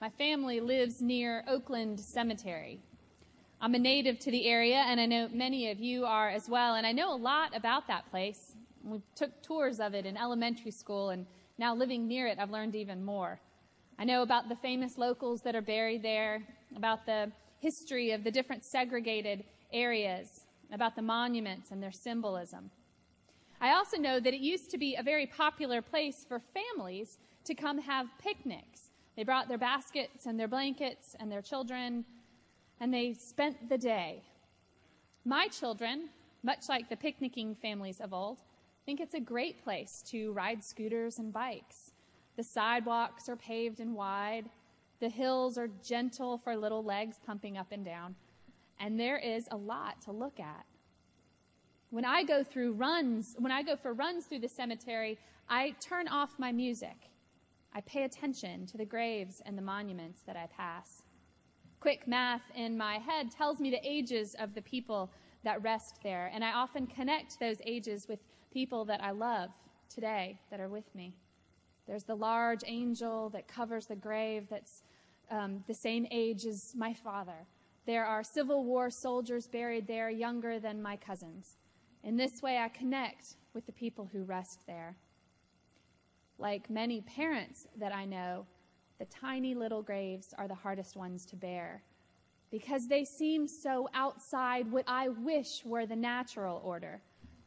My family lives near Oakland Cemetery. I'm a native to the area, and I know many of you are as well, and I know a lot about that place. We took tours of it in elementary school, and now living near it, I've learned even more. I know about the famous locals that are buried there, about the history of the different segregated areas, about the monuments and their symbolism. I also know that it used to be a very popular place for families to come have picnics. They brought their baskets and their blankets and their children, and they spent the day. My children, much like the picnicking families of old, think it's a great place to ride scooters and bikes. The sidewalks are paved and wide. The hills are gentle for little legs pumping up and down. And there is a lot to look at. When I go through runs, when I go for runs through the cemetery, I turn off my music. I pay attention to the graves and the monuments that I pass. Quick math in my head tells me the ages of the people that rest there, and I often connect those ages with people that I love today that are with me. There's the large angel that covers the grave that's um, the same age as my father. There are Civil War soldiers buried there younger than my cousins. In this way, I connect with the people who rest there. Like many parents that I know, the tiny little graves are the hardest ones to bear because they seem so outside what I wish were the natural order.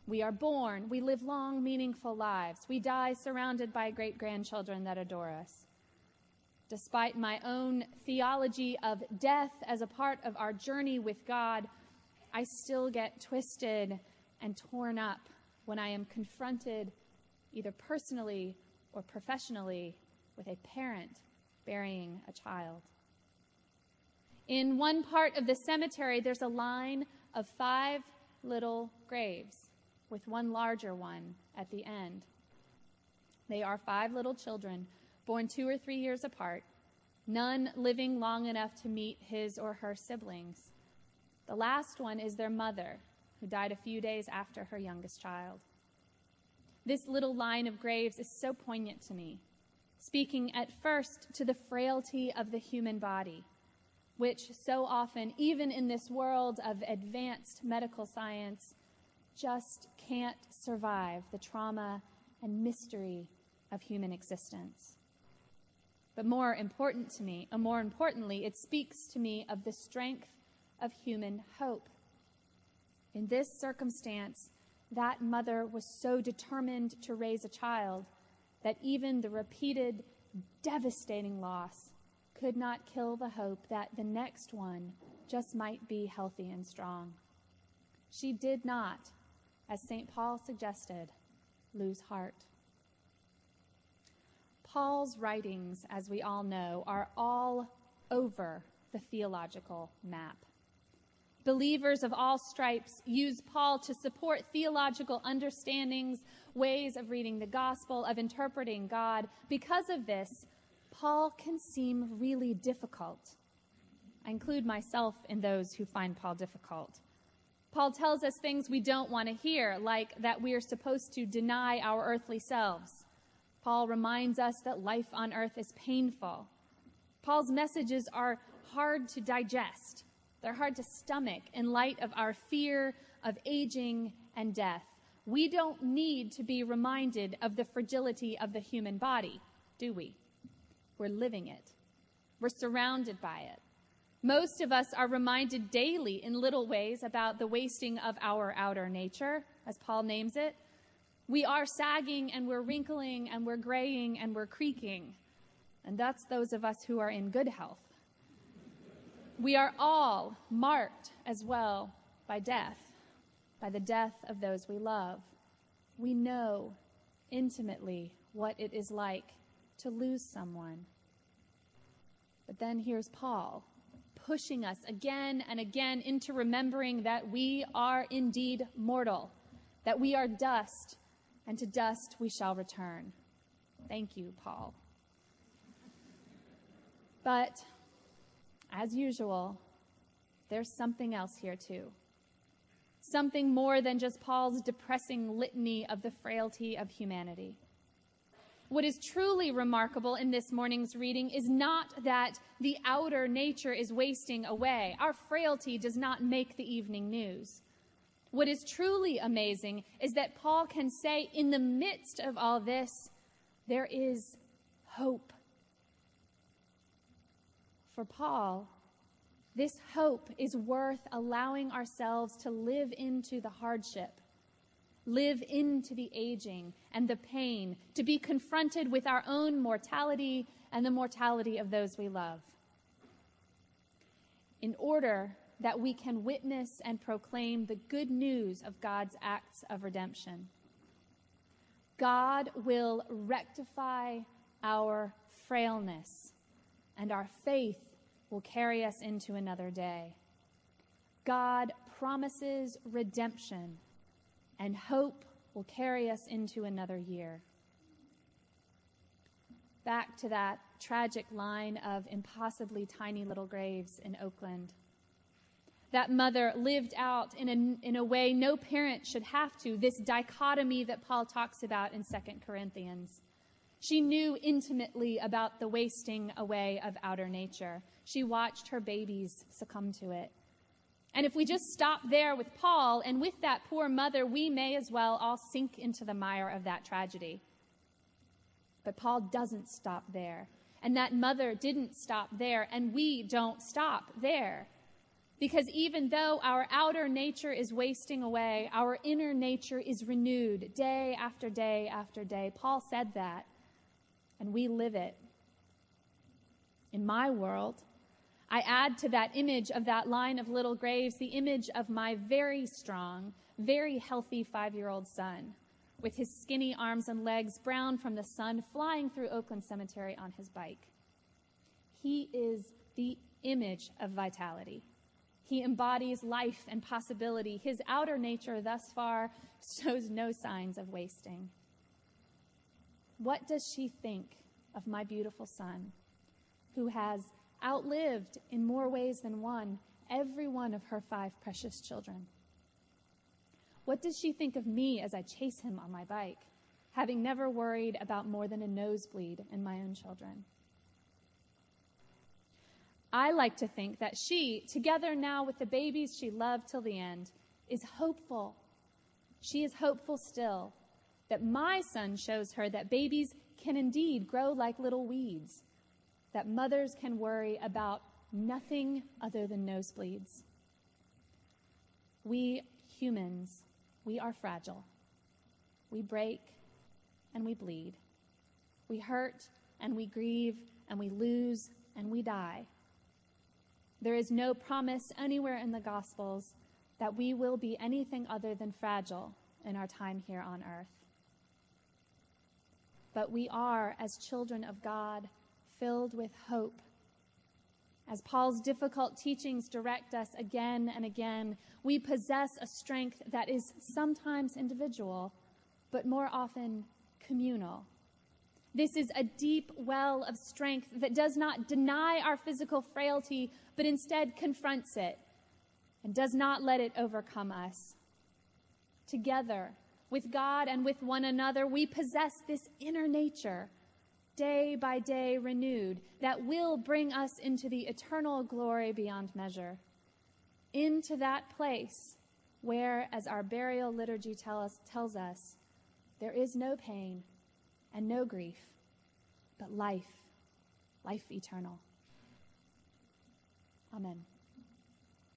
We are born, we live long, meaningful lives, we die surrounded by great grandchildren that adore us. Despite my own theology of death as a part of our journey with God, I still get twisted and torn up when I am confronted, either personally or professionally, with a parent burying a child. In one part of the cemetery, there's a line of five little graves with one larger one at the end. They are five little children born two or three years apart, none living long enough to meet his or her siblings. The last one is their mother, who died a few days after her youngest child. This little line of graves is so poignant to me, speaking at first to the frailty of the human body, which so often, even in this world of advanced medical science, just can't survive the trauma and mystery of human existence. But more important to me, and more importantly, it speaks to me of the strength of human hope. In this circumstance, that mother was so determined to raise a child that even the repeated devastating loss could not kill the hope that the next one just might be healthy and strong. She did not, as St. Paul suggested, lose heart. Paul's writings, as we all know, are all over the theological map. Believers of all stripes use Paul to support theological understandings, ways of reading the gospel, of interpreting God. Because of this, Paul can seem really difficult. I include myself in those who find Paul difficult. Paul tells us things we don't want to hear, like that we are supposed to deny our earthly selves. Paul reminds us that life on earth is painful. Paul's messages are hard to digest. They're hard to stomach in light of our fear of aging and death. We don't need to be reminded of the fragility of the human body, do we? We're living it. We're surrounded by it. Most of us are reminded daily in little ways about the wasting of our outer nature, as Paul names it. We are sagging and we're wrinkling and we're graying and we're creaking. And that's those of us who are in good health. We are all marked as well by death, by the death of those we love. We know intimately what it is like to lose someone. But then here's Paul pushing us again and again into remembering that we are indeed mortal, that we are dust, and to dust we shall return. Thank you, Paul. But as usual, there's something else here too. Something more than just Paul's depressing litany of the frailty of humanity. What is truly remarkable in this morning's reading is not that the outer nature is wasting away. Our frailty does not make the evening news. What is truly amazing is that Paul can say, in the midst of all this, there is hope. For Paul, this hope is worth allowing ourselves to live into the hardship, live into the aging and the pain, to be confronted with our own mortality and the mortality of those we love. In order that we can witness and proclaim the good news of God's acts of redemption. God will rectify our frailness, and our faith will carry us into another day. God promises redemption, and hope will carry us into another year. Back to that tragic line of impossibly tiny little graves in Oakland that mother lived out in a, in a way no parent should have to, this dichotomy that Paul talks about in 2 Corinthians. She knew intimately about the wasting away of outer nature. She watched her babies succumb to it. And if we just stop there with Paul and with that poor mother, we may as well all sink into the mire of that tragedy. But Paul doesn't stop there. And that mother didn't stop there, and we don't stop there. Because even though our outer nature is wasting away, our inner nature is renewed day after day after day. Paul said that, and we live it. In my world, I add to that image of that line of little graves the image of my very strong, very healthy five year old son, with his skinny arms and legs brown from the sun, flying through Oakland Cemetery on his bike. He is the image of vitality. He embodies life and possibility. His outer nature thus far shows no signs of wasting. What does she think of my beautiful son, who has outlived in more ways than one every one of her five precious children? What does she think of me as I chase him on my bike, having never worried about more than a nosebleed in my own children? I like to think that she, together now with the babies she loved till the end, is hopeful. She is hopeful still that my son shows her that babies can indeed grow like little weeds, that mothers can worry about nothing other than nosebleeds. We humans, we are fragile. We break and we bleed. We hurt and we grieve and we lose and we die. There is no promise anywhere in the Gospels that we will be anything other than fragile in our time here on earth. But we are, as children of God, filled with hope. As Paul's difficult teachings direct us again and again, we possess a strength that is sometimes individual, but more often communal. This is a deep well of strength that does not deny our physical frailty, but instead confronts it and does not let it overcome us. Together, with God and with one another, we possess this inner nature, day by day renewed, that will bring us into the eternal glory beyond measure. Into that place where, as our burial liturgy tell us, tells us, there is no pain and no grief, but life, life eternal. Amen.